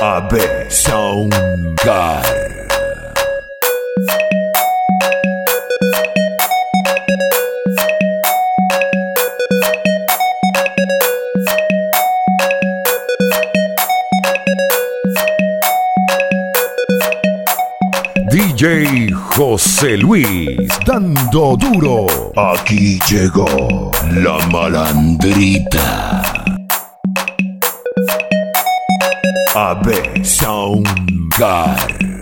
AB Soundcar. DJ José Luis dando duro. Aquí llegó la malandrita. AB Soundcar.